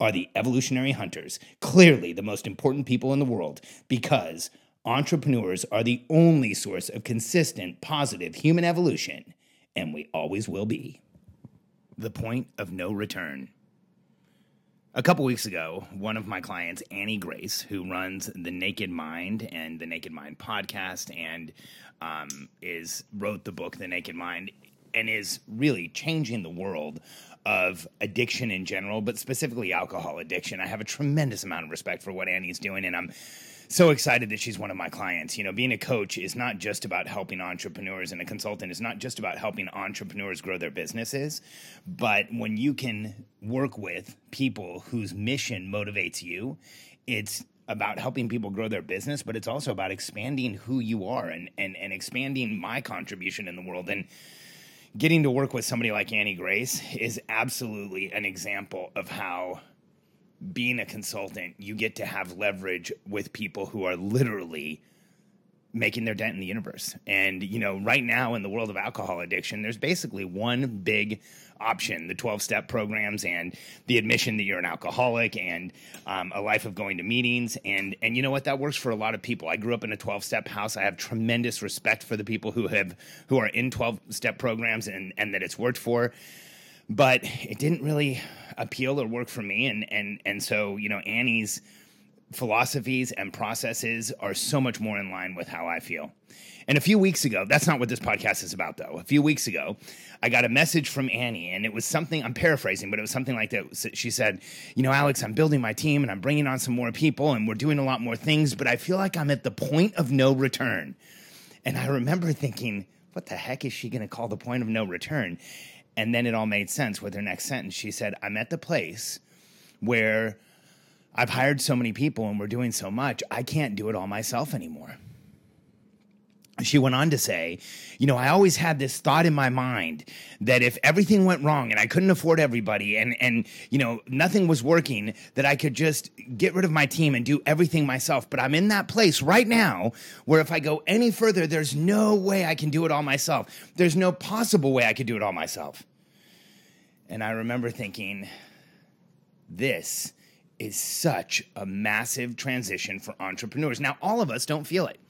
are the evolutionary hunters, clearly the most important people in the world, because entrepreneurs are the only source of consistent, positive human evolution, and we always will be. The point of no return. A couple weeks ago, one of my clients, Annie Grace, who runs the Naked Mind and the Naked Mind podcast, and um, is wrote the book The Naked Mind, and is really changing the world of addiction in general, but specifically alcohol addiction. I have a tremendous amount of respect for what Annie's doing, and I'm so excited that she's one of my clients. You know, being a coach is not just about helping entrepreneurs, and a consultant is not just about helping entrepreneurs grow their businesses, but when you can work with people whose mission motivates you, it's about helping people grow their business, but it's also about expanding who you are and and, and expanding my contribution in the world. And getting to work with somebody like Annie Grace is absolutely an example of how being a consultant, you get to have leverage with people who are literally making their dent in the universe. And, you know, right now in the world of alcohol addiction, there's basically one big option the 12 step programs and the admission that you're an alcoholic and um, a life of going to meetings. And, and you know what? That works for a lot of people. I grew up in a 12 step house. I have tremendous respect for the people who have, who are in 12 step programs and, and that it's worked for. But it didn't really appeal or work for me. And, and, and so, you know, Annie's, philosophies and processes are so much more in line with how I feel. And a few weeks ago, that's not what this podcast is about, though. A few weeks ago, I got a message from Annie, and it was something I'm paraphrasing, but it was something like that. She said, You know, Alex, I'm building my team and I'm bringing on some more people and we're doing a lot more things, but I feel like I'm at the point of no return. And I remember thinking, What the heck is she going to call the point of no return? And then it all made sense with her next sentence. She said, I'm at the place where I've hired so many people and we're doing so much, I can't do it all myself anymore. She went on to say, You know, I always had this thought in my mind that if everything went wrong and I couldn't afford everybody and, and, you know, nothing was working, that I could just get rid of my team and do everything myself. But I'm in that place right now where if I go any further, there's no way I can do it all myself. There's no possible way I could do it all myself. And I remember thinking, This is such a massive transition for entrepreneurs. Now, all of us don't feel it.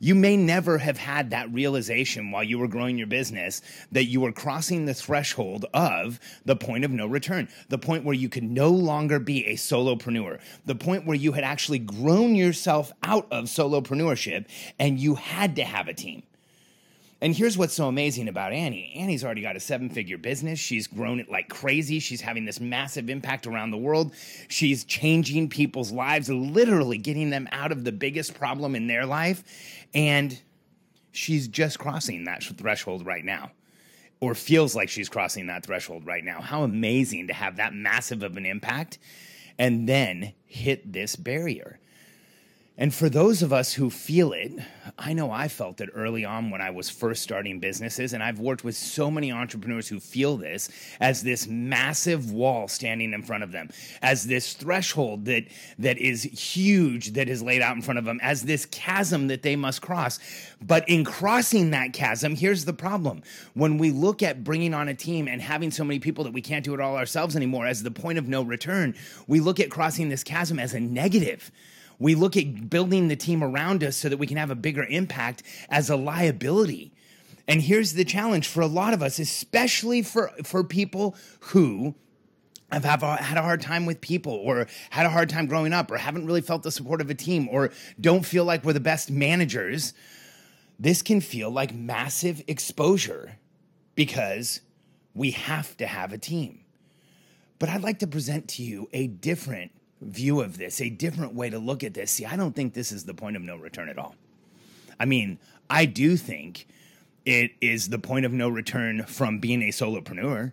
You may never have had that realization while you were growing your business that you were crossing the threshold of the point of no return, the point where you could no longer be a solopreneur, the point where you had actually grown yourself out of solopreneurship and you had to have a team. And here's what's so amazing about Annie Annie's already got a seven figure business. She's grown it like crazy. She's having this massive impact around the world. She's changing people's lives, literally getting them out of the biggest problem in their life. And she's just crossing that threshold right now or feels like she's crossing that threshold right now. How amazing to have that massive of an impact and then hit this barrier. And for those of us who feel it, I know I felt it early on when I was first starting businesses, and I've worked with so many entrepreneurs who feel this as this massive wall standing in front of them, as this threshold that that is huge that is laid out in front of them, as this chasm that they must cross. But in crossing that chasm, here's the problem: when we look at bringing on a team and having so many people that we can't do it all ourselves anymore, as the point of no return, we look at crossing this chasm as a negative we look at building the team around us so that we can have a bigger impact as a liability. And here's the challenge for a lot of us, especially for, for people who have a, had a hard time with people or had a hard time growing up or haven't really felt the support of a team or don't feel like we're the best managers, this can feel like massive exposure because we have to have a team. But I'd like to present to you a different view of this, a different way to look at this. See, I don't think this is the point of no return at all. I mean, I do think it is the point of no return from being a solopreneur.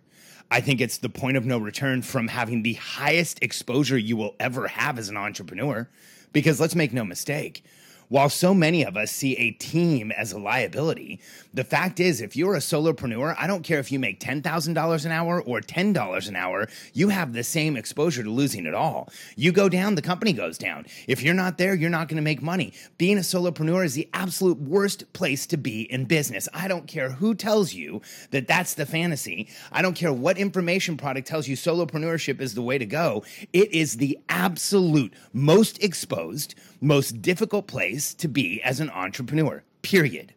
I think it's the point of no return from having the highest exposure you will ever have as an entrepreneur. Because let's make no mistake, while so many of us see a team as a liability, the fact is, if you're a solopreneur, I don't care if you make $10,000 an hour or $10 an hour, you have the same exposure to losing it all. You go down, the company goes down. If you're not there, you're not going to make money. Being a solopreneur is the absolute worst place to be in business. I don't care who tells you that that's the fantasy. I don't care what information product tells you solopreneurship is the way to go. It is the absolute most exposed, most difficult place to be as an entrepreneur, period.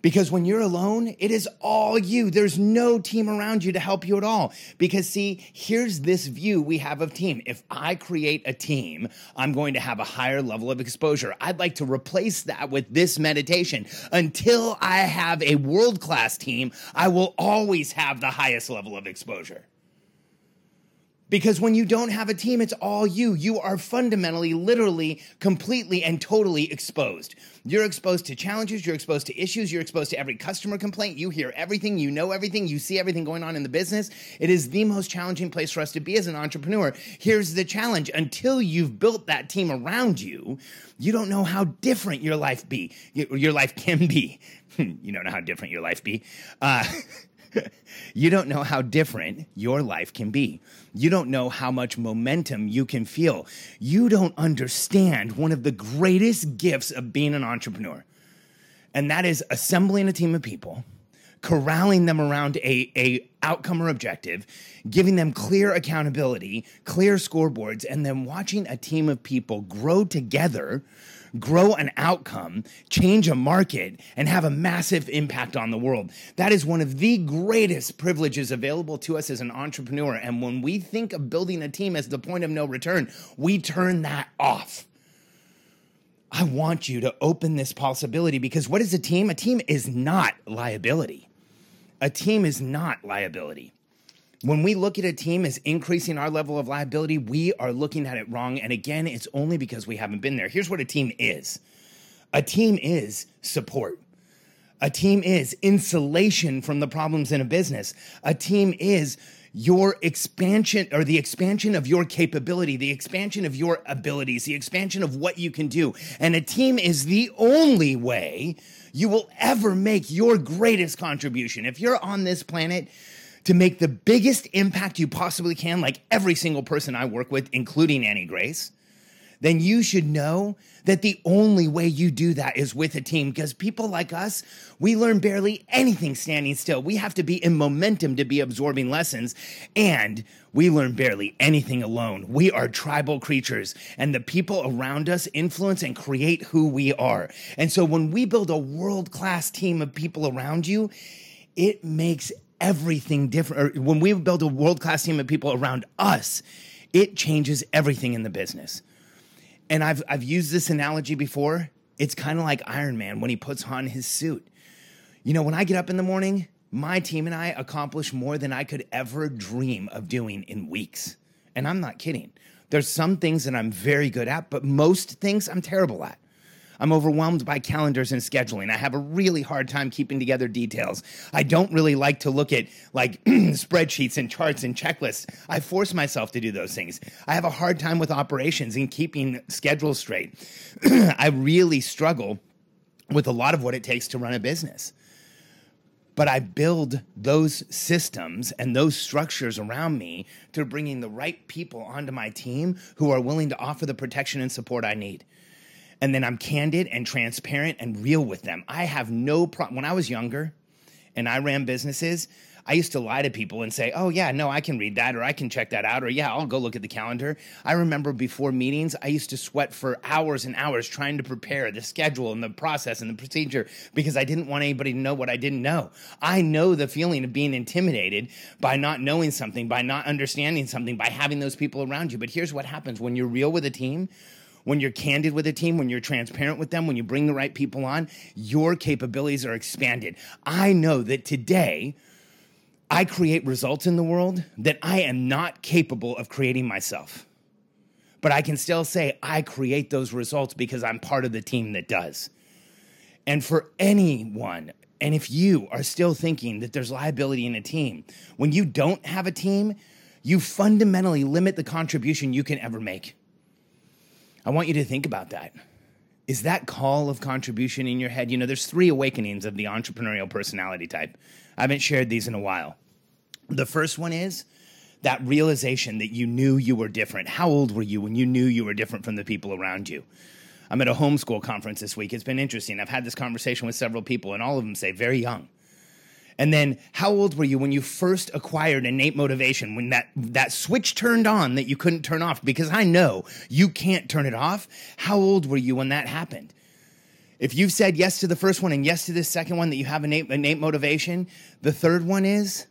Because when you're alone, it is all you. There's no team around you to help you at all. Because, see, here's this view we have of team. If I create a team, I'm going to have a higher level of exposure. I'd like to replace that with this meditation. Until I have a world class team, I will always have the highest level of exposure. Because when you don't have a team, it's all you. You are fundamentally, literally, completely, and totally exposed. You're exposed to challenges, you're exposed to issues, you're exposed to every customer complaint. You hear everything, you know everything, you see everything going on in the business. It is the most challenging place for us to be as an entrepreneur. Here's the challenge until you've built that team around you, you don't know how different your life be. Your life can be. you don't know how different your life be. Uh, you don't know how different your life can be. You don't know how much momentum you can feel. You don't understand one of the greatest gifts of being an entrepreneur, and that is assembling a team of people corralling them around a, a outcome or objective, giving them clear accountability, clear scoreboards, and then watching a team of people grow together grow an outcome, change a market, and have a massive impact on the world. That is one of the greatest privileges available to us as an entrepreneur. And when we think of building a team as the point of no return, we turn that off. I want you to open this possibility because what is a team? A team is not liability. A team is not liability when we look at a team as increasing our level of liability, we are looking at it wrong. And again, it's only because we haven't been there. Here's what a team is a team is support. A team is insulation from the problems in a business. A team is your expansion or the expansion of your capability, the expansion of your abilities, the expansion of what you can do. And a team is the only way you will ever make your greatest contribution. If you're on this planet, to make the biggest impact you possibly can, like every single person I work with, including Annie Grace, then you should know that the only way you do that is with a team because people like us, we learn barely anything standing still. We have to be in momentum to be absorbing lessons, and we learn barely anything alone. We are tribal creatures, and the people around us influence and create who we are. And so when we build a world class team of people around you, it makes everything different. Or when we build a world class team of people around us, it changes everything in the business. And I've, I've used this analogy before. It's kind of like Iron Man when he puts on his suit. You know, when I get up in the morning, my team and I accomplish more than I could ever dream of doing in weeks. And I'm not kidding. There's some things that I'm very good at, but most things I'm terrible at. I'm overwhelmed by calendars and scheduling. I have a really hard time keeping together details. I don't really like to look at like spreadsheets and charts and checklists. I force myself to do those things. I have a hard time with operations and keeping schedules straight. I really struggle with a lot of what it takes to run a business but I build those systems and those structures around me to bringing the right people onto my team who are willing to offer the protection and support I need and then I'm candid and transparent and real with them. I have no problem. When I was younger and I ran businesses, I used to lie to people and say, oh, yeah, no, I can read that or I can check that out or yeah, I'll go look at the calendar. I remember before meetings, I used to sweat for hours and hours trying to prepare the schedule and the process and the procedure because I didn't want anybody to know what I didn't know. I know the feeling of being intimidated by not knowing something, by not understanding something, by having those people around you. But here's what happens when you're real with a team when you're candid with a team, when you're transparent with them, when you bring the right people on, your capabilities are expanded. I know that today, I create results in the world that I am not capable of creating myself. But I can still say I create those results because I'm part of the team that does. And for anyone, and if you are still thinking that there's liability in a team, when you don't have a team, you fundamentally limit the contribution you can ever make. I want you to think about that. Is that call of contribution in your head? You know, there's three awakenings of the entrepreneurial personality type. I haven't shared these in a while. The first one is that realization that you knew you were different. How old were you when you knew you were different from the people around you? I'm at a homeschool conference this week. It's been interesting. I've had this conversation with several people, and all of them say very young. And then, how old were you when you first acquired innate motivation? When that that switch turned on that you couldn't turn off? Because I know you can't turn it off. How old were you when that happened? If you've said yes to the first one and yes to this second one, that you have innate, innate motivation, the third one is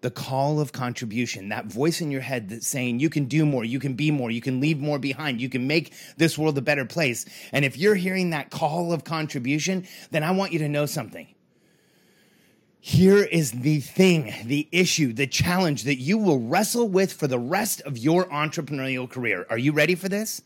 the call of contribution, that voice in your head that's saying you can do more, you can be more, you can leave more behind, you can make this world a better place. And if you're hearing that call of contribution, then I want you to know something. Here is the thing, the issue, the challenge that you will wrestle with for the rest of your entrepreneurial career. Are you ready for this?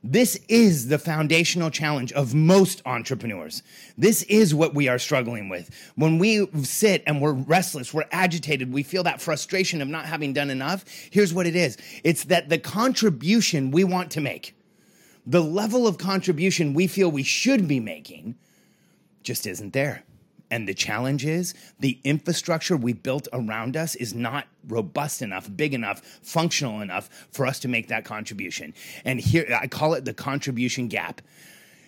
This is the foundational challenge of most entrepreneurs. This is what we are struggling with. When we sit and we're restless, we're agitated, we feel that frustration of not having done enough. Here's what it is it's that the contribution we want to make, the level of contribution we feel we should be making, just isn't there. And the challenge is the infrastructure we built around us is not robust enough, big enough, functional enough for us to make that contribution. And here, I call it the contribution gap.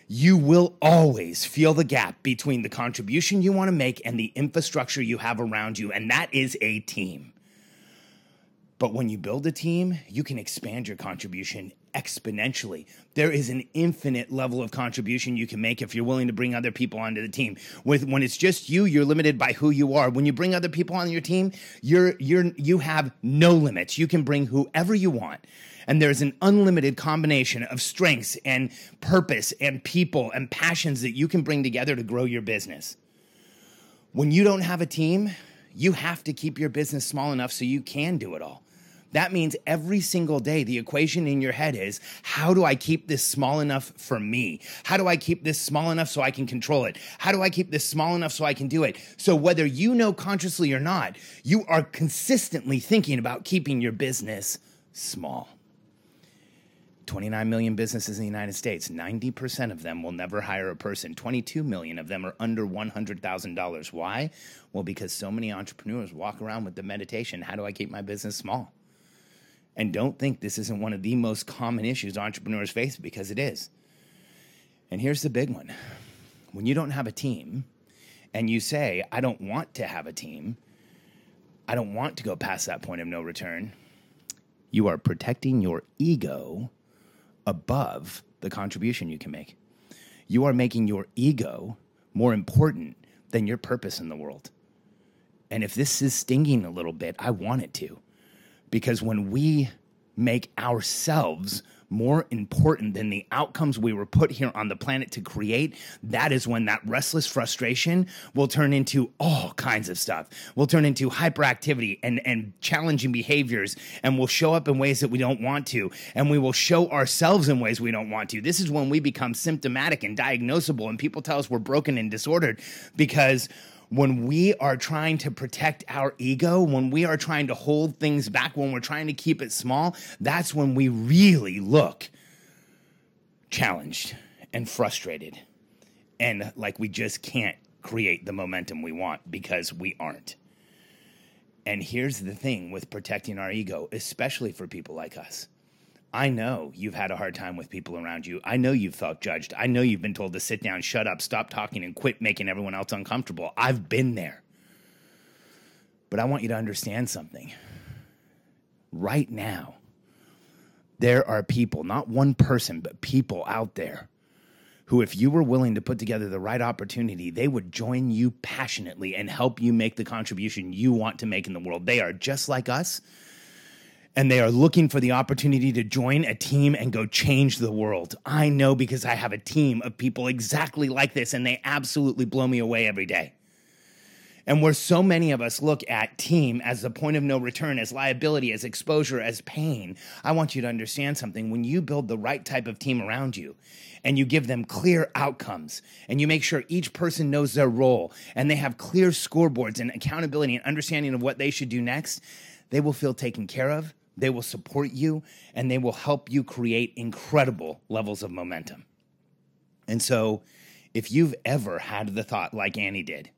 You will always feel the gap between the contribution you want to make and the infrastructure you have around you. And that is a team. But when you build a team, you can expand your contribution exponentially. There is an infinite level of contribution you can make if you're willing to bring other people onto the team. With when it's just you, you're limited by who you are. When you bring other people on your team, you're you're you have no limits. You can bring whoever you want. And there's an unlimited combination of strengths and purpose and people and passions that you can bring together to grow your business. When you don't have a team, you have to keep your business small enough so you can do it all. That means every single day, the equation in your head is how do I keep this small enough for me? How do I keep this small enough so I can control it? How do I keep this small enough so I can do it? So, whether you know consciously or not, you are consistently thinking about keeping your business small. 29 million businesses in the United States, 90% of them will never hire a person. 22 million of them are under $100,000. Why? Well, because so many entrepreneurs walk around with the meditation how do I keep my business small? And don't think this isn't one of the most common issues entrepreneurs face because it is. And here's the big one when you don't have a team and you say, I don't want to have a team, I don't want to go past that point of no return, you are protecting your ego above the contribution you can make. You are making your ego more important than your purpose in the world. And if this is stinging a little bit, I want it to. Because when we make ourselves more important than the outcomes we were put here on the planet to create, that is when that restless frustration will turn into all kinds of stuff. Will turn into hyperactivity and, and challenging behaviors and will show up in ways that we don't want to. And we will show ourselves in ways we don't want to. This is when we become symptomatic and diagnosable and people tell us we're broken and disordered because when we are trying to protect our ego, when we are trying to hold things back, when we're trying to keep it small, that's when we really look challenged and frustrated and like we just can't create the momentum we want because we aren't. And here's the thing with protecting our ego, especially for people like us I know you've had a hard time with people around you. I know you've felt judged. I know you've been told to sit down, shut up, stop talking, and quit making everyone else uncomfortable. I've been there. But I want you to understand something. Right now, there are people, not one person, but people out there who, if you were willing to put together the right opportunity, they would join you passionately and help you make the contribution you want to make in the world. They are just like us, and they are looking for the opportunity to join a team and go change the world. I know because I have a team of people exactly like this, and they absolutely blow me away every day. And where so many of us look at team as the point of no return, as liability, as exposure, as pain, I want you to understand something. When you build the right type of team around you and you give them clear outcomes and you make sure each person knows their role and they have clear scoreboards and accountability and understanding of what they should do next, they will feel taken care of, they will support you, and they will help you create incredible levels of momentum. And so, if you've ever had the thought like Annie did,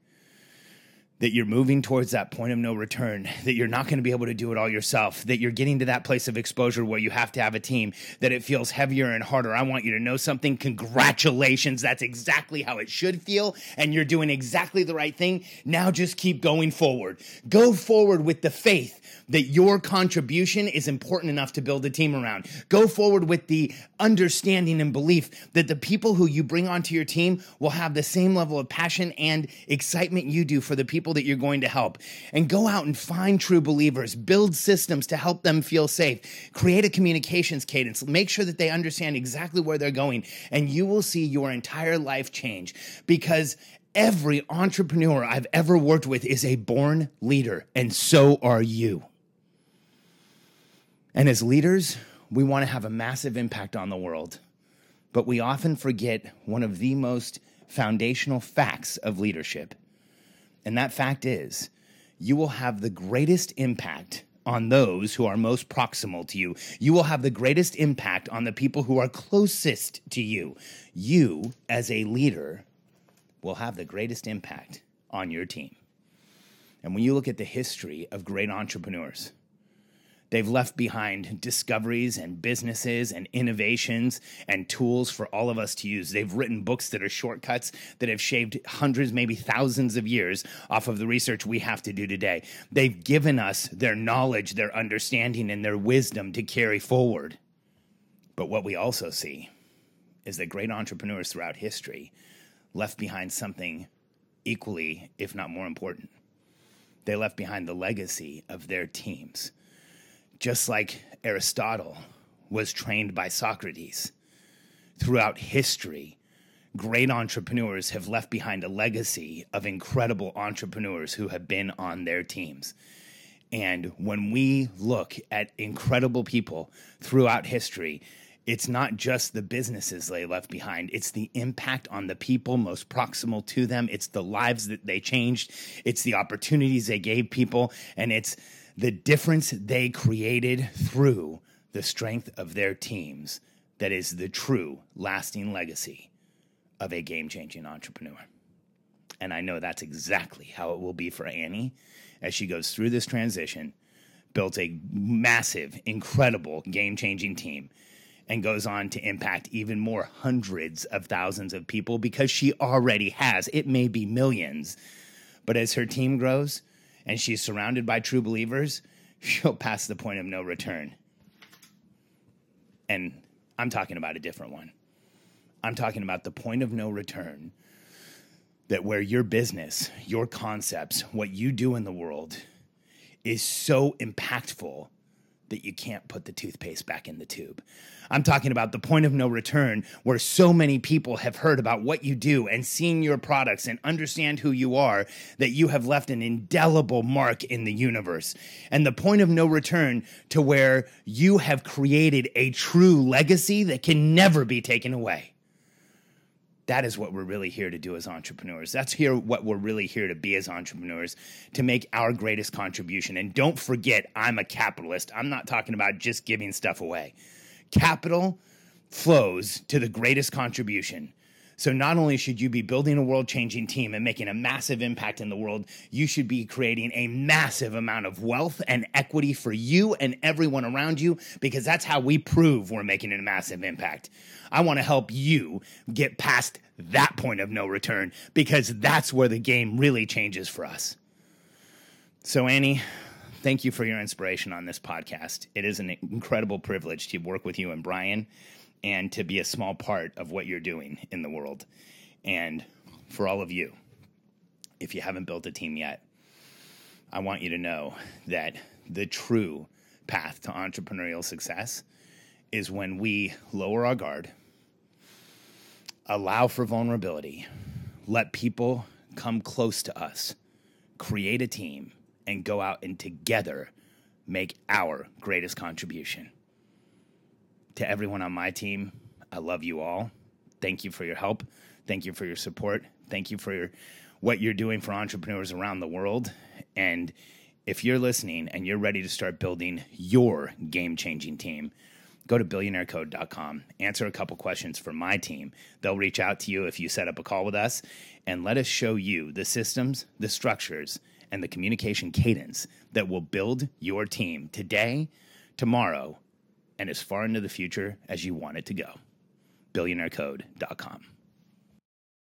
that you're moving towards that point of no return, that you're not going to be able to do it all yourself, that you're getting to that place of exposure where you have to have a team, that it feels heavier and harder. I want you to know something. Congratulations. That's exactly how it should feel. And you're doing exactly the right thing. Now just keep going forward. Go forward with the faith that your contribution is important enough to build a team around. Go forward with the understanding and belief that the people who you bring onto your team will have the same level of passion and excitement you do for the people that you're going to help. And go out and find true believers, build systems to help them feel safe, create a communications cadence, make sure that they understand exactly where they're going, and you will see your entire life change because every entrepreneur I've ever worked with is a born leader, and so are you. And as leaders, we want to have a massive impact on the world, but we often forget one of the most foundational facts of leadership. And that fact is, you will have the greatest impact on those who are most proximal to you. You will have the greatest impact on the people who are closest to you. You, as a leader, will have the greatest impact on your team. And when you look at the history of great entrepreneurs, They've left behind discoveries and businesses and innovations and tools for all of us to use. They've written books that are shortcuts that have shaved hundreds, maybe thousands of years off of the research we have to do today. They've given us their knowledge, their understanding, and their wisdom to carry forward. But what we also see is that great entrepreneurs throughout history left behind something equally, if not more important. They left behind the legacy of their teams just like Aristotle was trained by Socrates. Throughout history, great entrepreneurs have left behind a legacy of incredible entrepreneurs who have been on their teams. And when we look at incredible people throughout history, it's not just the businesses they left behind, it's the impact on the people most proximal to them, it's the lives that they changed, it's the opportunities they gave people, and it's the difference they created through the strength of their teams that is the true lasting legacy of a game changing entrepreneur. And I know that's exactly how it will be for Annie as she goes through this transition, built a massive, incredible, game changing team, and goes on to impact even more hundreds of thousands of people because she already has. It may be millions, but as her team grows, and she's surrounded by true believers, she'll pass the point of no return. And I'm talking about a different one. I'm talking about the point of no return that where your business, your concepts, what you do in the world is so impactful that you can't put the toothpaste back in the tube. I'm talking about the point of no return where so many people have heard about what you do and seen your products and understand who you are that you have left an indelible mark in the universe. And the point of no return to where you have created a true legacy that can never be taken away. That is what we're really here to do as entrepreneurs. That's here what we're really here to be as entrepreneurs to make our greatest contribution. And don't forget, I'm a capitalist. I'm not talking about just giving stuff away. Capital flows to the greatest contribution. So not only should you be building a world changing team and making a massive impact in the world, you should be creating a massive amount of wealth and equity for you and everyone around you because that's how we prove we're making a massive impact. I want to help you get past that point of no return because that's where the game really changes for us. So, Annie, thank you for your inspiration on this podcast. It is an incredible privilege to work with you and Brian and to be a small part of what you're doing in the world. And for all of you, if you haven't built a team yet, I want you to know that the true path to entrepreneurial success is when we lower our guard, allow for vulnerability, let people come close to us, create a team, and go out and together make our greatest contribution. To everyone on my team, I love you all. Thank you for your help. Thank you for your support. Thank you for your, what you're doing for entrepreneurs around the world. And if you're listening and you're ready to start building your game changing team, go to billionairecode.com, answer a couple questions for my team. They'll reach out to you if you set up a call with us and let us show you the systems, the structures, and the communication cadence that will build your team today, tomorrow, and as far into the future as you want it to go. Billionairecode.com.